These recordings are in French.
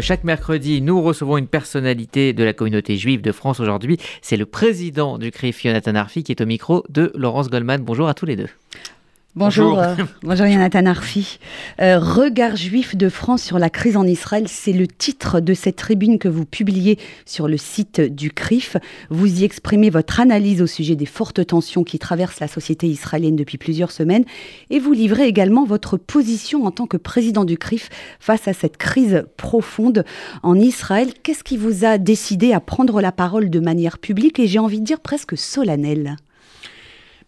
Chaque mercredi, nous recevons une personnalité de la communauté juive de France aujourd'hui. C'est le président du CRIF, Jonathan Arfi, qui est au micro de Laurence Goldman. Bonjour à tous les deux. Bonjour, bonjour, Jonathan Arfi. Euh, Regard juif de France sur la crise en Israël, c'est le titre de cette tribune que vous publiez sur le site du CRIF. Vous y exprimez votre analyse au sujet des fortes tensions qui traversent la société israélienne depuis plusieurs semaines et vous livrez également votre position en tant que président du CRIF face à cette crise profonde en Israël. Qu'est-ce qui vous a décidé à prendre la parole de manière publique et j'ai envie de dire presque solennelle?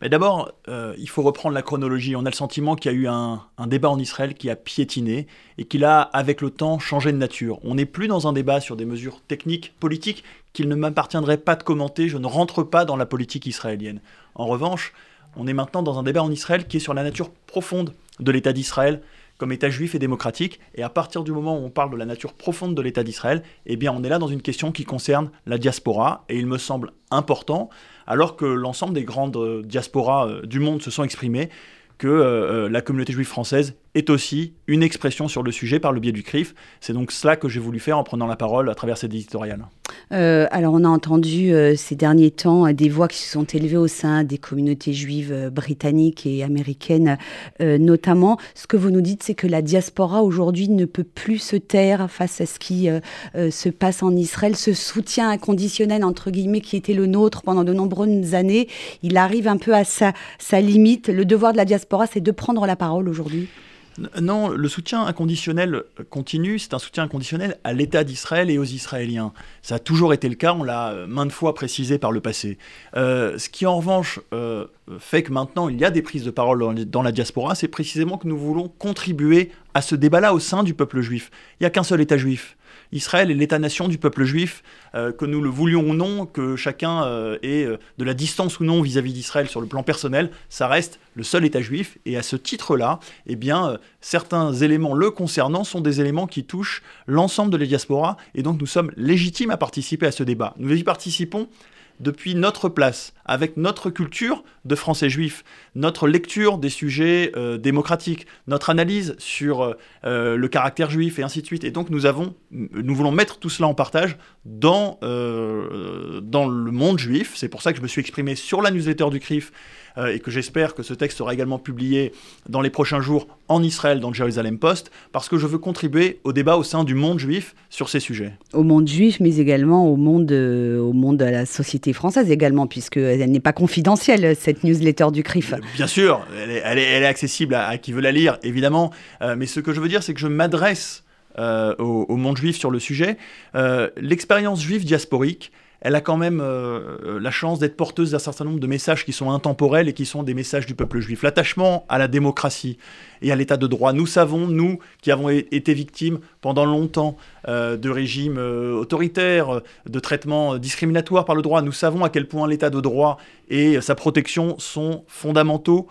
Mais d'abord, euh, il faut reprendre la chronologie. On a le sentiment qu'il y a eu un, débat en Israël qui a piétiné et qu'il a, avec le temps, changé de nature. On n'est plus dans un débat sur des mesures techniques, politiques, qu'il ne m'appartiendrait pas de commenter. Je ne rentre pas dans la politique israélienne. En revanche, on est maintenant dans un débat en Israël qui est sur la nature profonde de l'État d'Israël comme État juif et démocratique. Et à partir du moment où on parle de la nature profonde de l'État d'Israël, eh bien, on est là dans une question qui concerne la diaspora. Et il me semble important alors que l'ensemble des grandes euh, diasporas euh, du monde se sont exprimées, que euh, la communauté juive française est aussi une expression sur le sujet par le biais du CRIF. C'est donc cela que j'ai voulu faire en prenant la parole à travers cette éditoriale. Euh, alors on a entendu euh, ces derniers temps des voix qui se sont élevées au sein des communautés juives britanniques et américaines notamment. Ce que vous nous dites, c'est que la diaspora aujourd'hui ne peut plus se taire face à ce qui se passe en Israël. Ce soutien inconditionnel, entre guillemets, qui était le nôtre pendant de nombreuses années, il arrive un peu à sa limite. Le devoir de la diaspora, c'est de prendre la parole aujourd'hui. Non, le soutien inconditionnel continue, c'est un soutien inconditionnel à l'État d'Israël et aux Israéliens. Ça a toujours été le cas, on l'a euh, maintes fois précisé par le passé. Euh, ce qui en revanche euh, fait que maintenant il y a des prises de parole dans la diaspora, c'est précisément que nous voulons contribuer à ce débat-là au sein du peuple juif. Il n'y a qu'un seul État juif. Israël est l'État-nation du peuple juif, euh, que nous le voulions ou non, que chacun euh, ait euh, de la distance ou non vis-à-vis d'Israël sur le plan personnel, ça reste le seul État juif. Et à ce titre-là, eh certains éléments le concernant sont des éléments qui touchent l'ensemble de la diaspora, et donc nous sommes légitimes à participer à ce débat. Nous y participons depuis notre place, avec notre culture de Français juifs, notre lecture des sujets euh, démocratiques, notre analyse sur euh, euh, le caractère juif et ainsi de suite. Et donc nous voulons mettre tout cela en partage dans, dans le monde juif. C'est pour ça que je me suis exprimé sur la newsletter du CRIF euh, et que j'espère que ce texte sera également publié dans les prochains jours en Israël dans le Jerusalem Post, parce que je veux contribuer au débat au sein du monde juif sur ces sujets. Au monde juif, mais également au monde, euh, au monde de la société française également, puisqu'elle n'est pas confidentielle, cette newsletter du CRIF. Euh, bien sûr, elle est, elle est, accessible à, qui veut la lire, évidemment, mais ce que je veux dire, c'est que je m'adresse au, au, monde juif sur le sujet. L'expérience juive diasporique, elle a quand même euh, euh, la chance d'être porteuse d'un certain nombre de messages qui sont intemporels et qui sont des messages du peuple juif. L'attachement à la démocratie et à l'état de droit. Nous savons, nous qui avons été victimes pendant longtemps euh, de régimes autoritaires, de traitements discriminatoires par le droit, nous savons à quel point l'état de droit et sa protection sont fondamentaux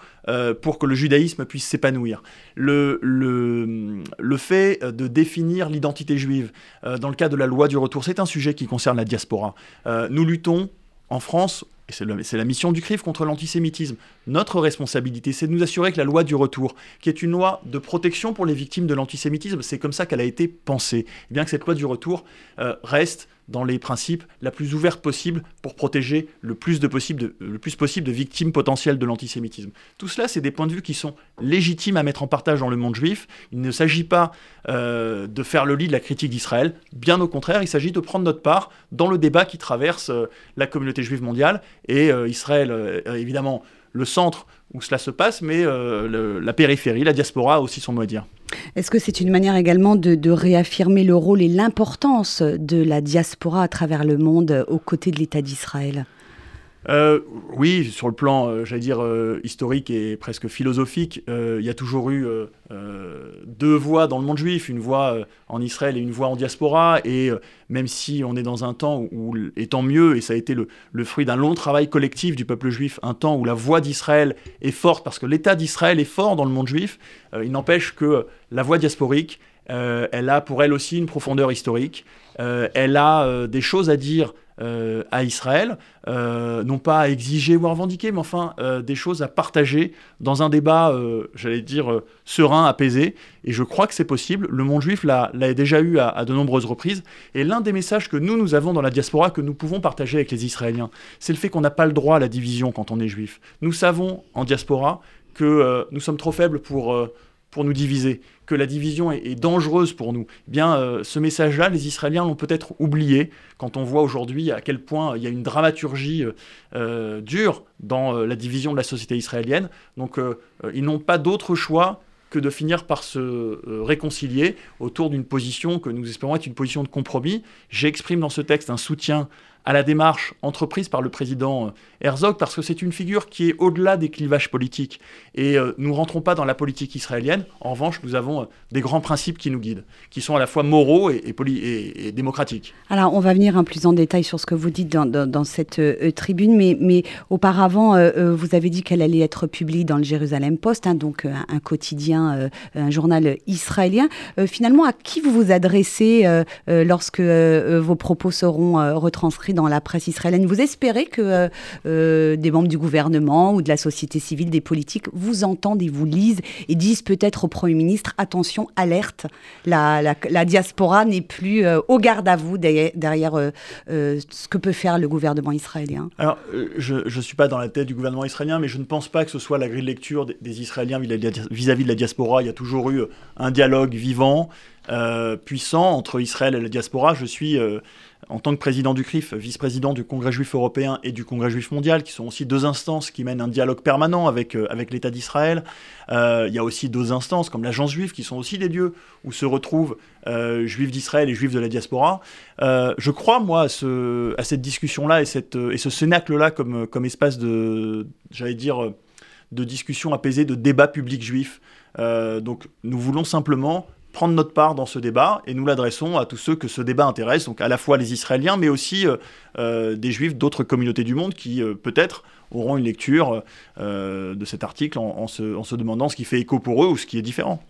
pour que le judaïsme puisse s'épanouir. Le, le, le, fait de définir l'identité juive dans le cas de la loi du retour, c'est un sujet qui concerne la diaspora. Euh, nous luttons en France, et c'est la mission du CRIF contre l'antisémitisme. Notre responsabilité, c'est de nous assurer que la loi du retour, qui est une loi de protection pour les victimes de l'antisémitisme, c'est comme ça qu'elle a été pensée. Eh bien que cette loi du retour euh, reste dans les principes la plus ouverte possible pour protéger le plus, de possible de, victimes potentielles de l'antisémitisme. Tout cela, c'est des points de vue qui sont légitimes à mettre en partage dans le monde juif. Il ne s'agit pas euh, de faire le lit de la critique d'Israël, bien au contraire, il s'agit de prendre notre part dans le débat qui traverse euh, la communauté juive mondiale et euh, Israël, évidemment, le centre où cela se passe, mais la périphérie, la diaspora a aussi son mot à dire. Est-ce que c'est une manière également de, réaffirmer le rôle et l'importance de la diaspora à travers le monde aux côtés de l'État d'Israël? Euh, oui, sur le plan, euh, j'allais dire, euh, historique et presque philosophique, il y a toujours eu deux voix dans le monde juif, une voix en Israël et une voix en diaspora. Et même si on est dans un temps où, et tant mieux, et ça a été le, le fruit d'un long travail collectif du peuple juif, un temps où la voix d'Israël est forte, parce que l'État d'Israël est fort dans le monde juif, il n'empêche que la voix diasporique, elle a pour elle aussi une profondeur historique. elle a des choses à dire à Israël, non pas à exiger ou à revendiquer, mais enfin des choses à partager dans un débat, j'allais dire, serein, apaisé. Et je crois que c'est possible. Le monde juif l'a déjà eu à, à, de nombreuses reprises. Et l'un des messages que nous, nous avons dans la diaspora, que nous pouvons partager avec les Israéliens, c'est le fait qu'on n'a pas le droit à la division quand on est juif. Nous savons en diaspora que nous sommes trop faibles pour pour nous diviser, que la division est, dangereuse pour nous. Eh bien, euh, ce message-là, les Israéliens l'ont peut-être oublié quand on voit aujourd'hui à quel point il y a une dramaturgie euh, euh, dure dans la division de la société israélienne. Donc, ils n'ont pas d'autre choix que de finir par se réconcilier autour d'une position que nous espérons être une position de compromis. J'exprime dans ce texte un soutien à la démarche entreprise par le président euh, Herzog, parce que c'est une figure qui est au-delà des clivages politiques. Et euh, nous ne rentrons pas dans la politique israélienne. En revanche, nous avons euh, des grands principes qui nous guident, qui sont à la fois moraux et, démocratiques. Alors, on va venir un plus en détail sur ce que vous dites dans, cette tribune, mais, mais auparavant, vous avez dit qu'elle allait être publiée dans le Jérusalem Post, hein, donc un, quotidien, un journal israélien. finalement, à qui vous vous adressez lorsque vos propos seront retranscrits dans la presse israélienne. Vous espérez que euh, euh, des membres du gouvernement ou de la société civile, des politiques, vous entendent et vous lisent et disent peut-être au Premier ministre, attention, alerte, la, diaspora n'est plus euh, au garde à vous derrière, ce que peut faire le gouvernement israélien Alors, je ne suis pas dans la tête du gouvernement israélien, mais je ne pense pas que ce soit la grille de lecture des Israéliens vis-à-vis de la diaspora. Il y a toujours eu un dialogue vivant. puissant entre Israël et la diaspora. Je suis en tant que président du CRIF, vice-président du Congrès juif européen et du Congrès juif mondial, qui sont aussi deux instances qui mènent un dialogue permanent avec, euh, avec l'État d'Israël. Euh, il y a aussi deux instances comme l'Agence juive, qui sont aussi des lieux où se retrouvent euh, juifs d'Israël et juifs de la diaspora. je crois, moi, à, ce, à cette discussion-là et ce cénacle-là comme, comme espace de, j'allais dire, de discussion apaisée, de débat public juif. donc nous voulons simplement prendre notre part dans ce débat et nous l'adressons à tous ceux que ce débat intéresse, donc à la fois les Israéliens, mais aussi euh, euh, des Juifs d'autres communautés du monde qui euh, peut-être auront une lecture de cet article en, se, en se demandant ce qui fait écho pour eux ou ce qui est différent.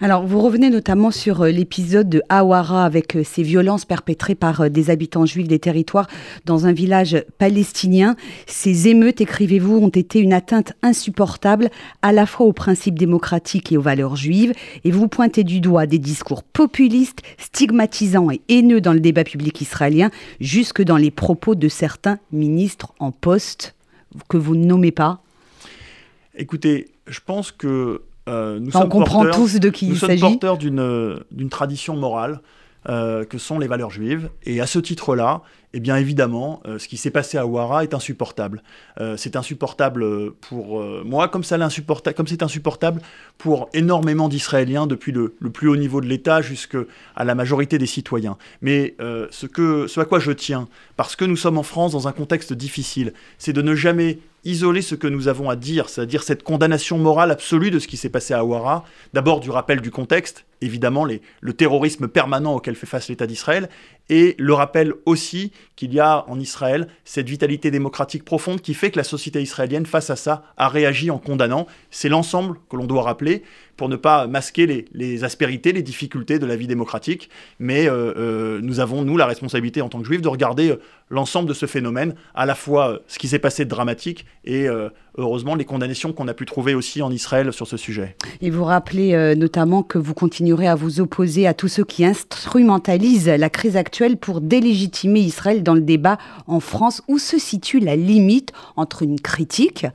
Alors, vous revenez notamment sur euh, l'épisode de Awara avec euh, ces violences perpétrées par euh, des habitants juifs des territoires dans un village palestinien. Ces émeutes, écrivez-vous, ont été une atteinte insupportable à la fois aux principes démocratiques et aux valeurs juives. Et vous pointez du doigt des discours populistes, stigmatisants et haineux dans le débat public israélien, jusque dans les propos de certains ministres en poste que vous ne nommez pas. Écoutez, je pense que euh, nous on comprend tous de qui il s'agit. Nous sommes porteurs d'une tradition morale euh, que sont les valeurs juives. Et à ce titre-là, eh bien évidemment, euh, ce qui s'est passé à Ouara est insupportable. c'est insupportable pour moi, comme c'est insupportable pour énormément d'Israéliens depuis le, le, plus haut niveau de l'État jusqu'à la majorité des citoyens. Mais ce, que, ce à quoi je tiens, parce que nous sommes en France dans un contexte difficile, c'est de ne jamais isoler ce que nous avons à dire, c'est-à-dire cette condamnation morale absolue de ce qui s'est passé à Ouara, d'abord du rappel du contexte, évidemment le terrorisme permanent auquel fait face l'État d'Israël, et le rappel aussi qu'il y a en Israël cette vitalité démocratique profonde qui fait que la société israélienne, face à ça, a réagi en condamnant. C'est l'ensemble que l'on doit rappeler pour ne pas masquer les, aspérités, les difficultés de la vie démocratique. Mais euh, euh, nous avons, nous, la responsabilité en tant que juifs de regarder euh, l'ensemble de ce phénomène, à la fois ce qui s'est passé de dramatique et heureusement les condamnations qu'on a pu trouver aussi en Israël sur ce sujet. Et vous rappelez notamment que vous continuerez à vous opposer à tous ceux qui instrumentalisent la crise actuelle pour délégitimer Israël dans le débat en France. Où se situe la limite entre une critique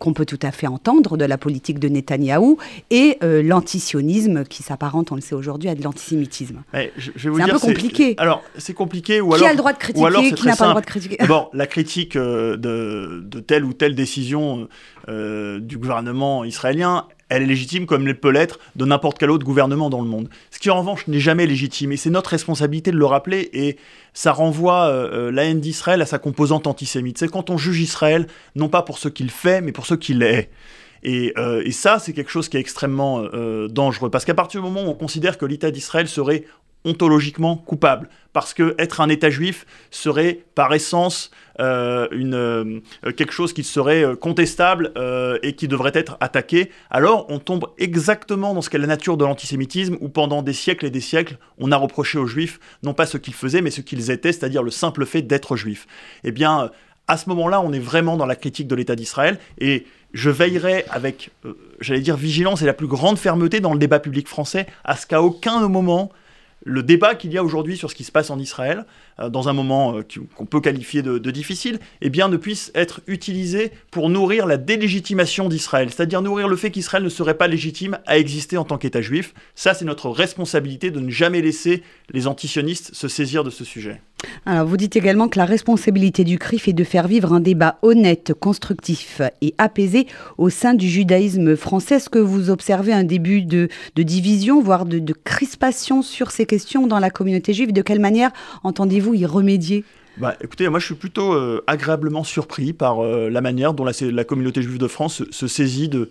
qu'on peut tout à fait entendre de la politique de Netanyahou et l'antisionisme qui s'apparente, on le sait aujourd'hui, à de l'antisémitisme. c'est un peu compliqué. Alors, c'est compliqué. Ou qui a le droit de critiquer, qui n'a pas le droit de critiquer D'abord, la critique euh, de, telle ou telle décision euh, du gouvernement israélien, elle est légitime comme elle peut l'être de n'importe quel autre gouvernement dans le monde. Ce qui en revanche n'est jamais légitime, et c'est notre responsabilité de le rappeler, et ça renvoie euh, la haine d'Israël à sa composante antisémite. C'est quand on juge Israël, non pas pour ce qu'il fait, mais pour ce qu'il est. Euh, et, ça, c'est quelque chose qui est extrêmement euh, dangereux. Parce qu'à partir du moment où on considère que l'État d'Israël serait ontologiquement coupable. Parce que être un État juif serait par essence euh, une, euh, quelque chose qui serait euh, contestable et qui devrait être attaqué. Alors on tombe exactement dans ce qu'est la nature de l'antisémitisme, où pendant des siècles et des siècles, on a reproché aux juifs non pas ce qu'ils faisaient, mais ce qu'ils étaient, c'est-à-dire le simple fait d'être juif. Eh bien, à ce moment-là, on est vraiment dans la critique de l'État d'Israël. Et je veillerai avec, j'allais dire, vigilance et la plus grande fermeté dans le débat public français à ce qu'à aucun moment le débat qu'il y a aujourd'hui sur ce qui se passe en Israël, dans un moment euh, qu'on peut qualifier de, difficile, eh bien, ne puisse être utilisé pour nourrir la délégitimation d'Israël, c'est-à-dire nourrir le fait qu'Israël ne serait pas légitime à exister en tant qu'État juif. Ça, c'est notre responsabilité de ne jamais laisser les antisionistes se saisir de ce sujet. Alors, vous dites également que la responsabilité du CRIF est de faire vivre un débat honnête, constructif et apaisé au sein du judaïsme français. Est-ce que vous observez un début de, division, voire de crispation sur ces questions dans la communauté juive? De quelle manière entendez-vous y remédier bah, écoutez, moi je suis plutôt euh, agréablement surpris par euh, la manière dont la, communauté juive de France se saisit de,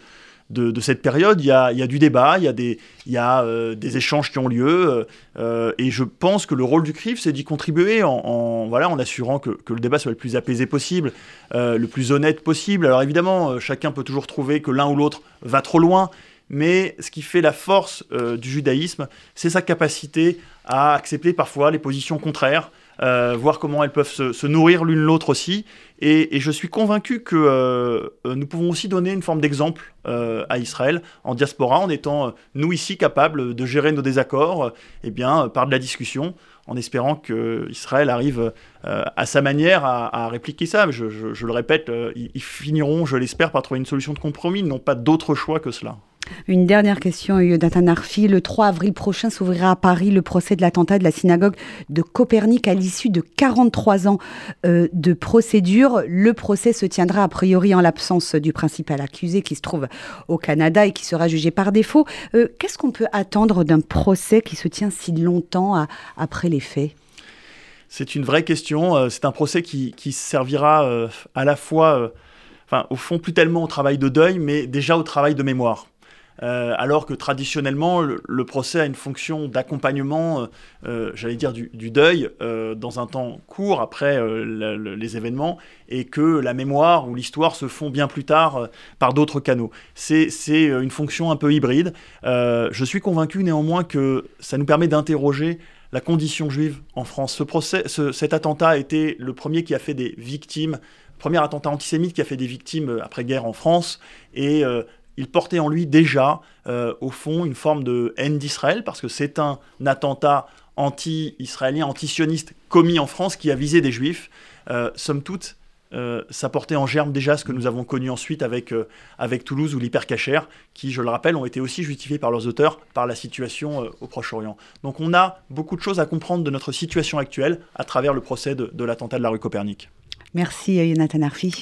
cette période. Il y, a, du débat, il y a des, euh, échanges qui ont lieu, et je pense que le rôle du CRIF, c'est d'y contribuer en, assurant que, le débat soit le plus apaisé possible, le plus honnête possible. Alors évidemment, chacun peut toujours trouver que l'un ou l'autre va trop loin, mais ce qui fait la force du judaïsme, c'est sa capacité à accepter parfois les positions contraires, euh, voir comment elles peuvent se, nourrir l'une l'autre aussi. Et, je suis convaincu que euh, nous pouvons aussi donner une forme d'exemple euh, à Israël en diaspora, en étant nous ici capables de gérer nos désaccords eh bien, par de la discussion, en espérant que Israël arrive à sa manière à, répliquer ça. Je, je le répète, ils finiront, je l'espère, par trouver une solution de compromis. Ils n'ont pas d'autre choix que cela. Une dernière question, Yodatan Arfi. Le 3 avril prochain s'ouvrira à Paris le procès de l'attentat de la synagogue de Copernic à l'issue de 43 ans euh, de procédure. Le procès se tiendra a priori en l'absence du principal accusé qui se trouve au Canada et qui sera jugé par défaut. Euh, qu'est-ce qu'on peut attendre d'un procès qui se tient si longtemps après les faits? C'est une vraie question. Euh, c'est un procès qui, qui servira à la fois, au fond, plus tellement au travail de deuil, mais déjà au travail de mémoire. Euh, alors que traditionnellement, le, procès a une fonction d'accompagnement, euh, euh, j'allais dire, du, deuil dans un temps court après les événements, et que la mémoire ou l'histoire se font bien plus tard par d'autres canaux. C'est une fonction un peu hybride. je suis convaincu néanmoins que ça nous permet d'interroger la condition juive en France. Ce procès, cet attentat a été le premier qui a fait des victimes premier attentat antisémite qui a fait des victimes après-guerre en France. Et il portait en lui déjà, euh, au fond, une forme de haine d'Israël, parce que c'est un attentat anti-israélien, anti-sioniste commis en France qui a visé des juifs. Euh, somme toute, euh, ça portait en germe déjà ce que nous avons connu ensuite avec, avec Toulouse ou l'hypercachère, qui, je le rappelle, ont été aussi justifiés par leurs auteurs par la situation au Proche-Orient. Donc on a beaucoup de choses à comprendre de notre situation actuelle à travers le procès de, l'attentat de la rue Copernic. Merci Yonathan Arfi.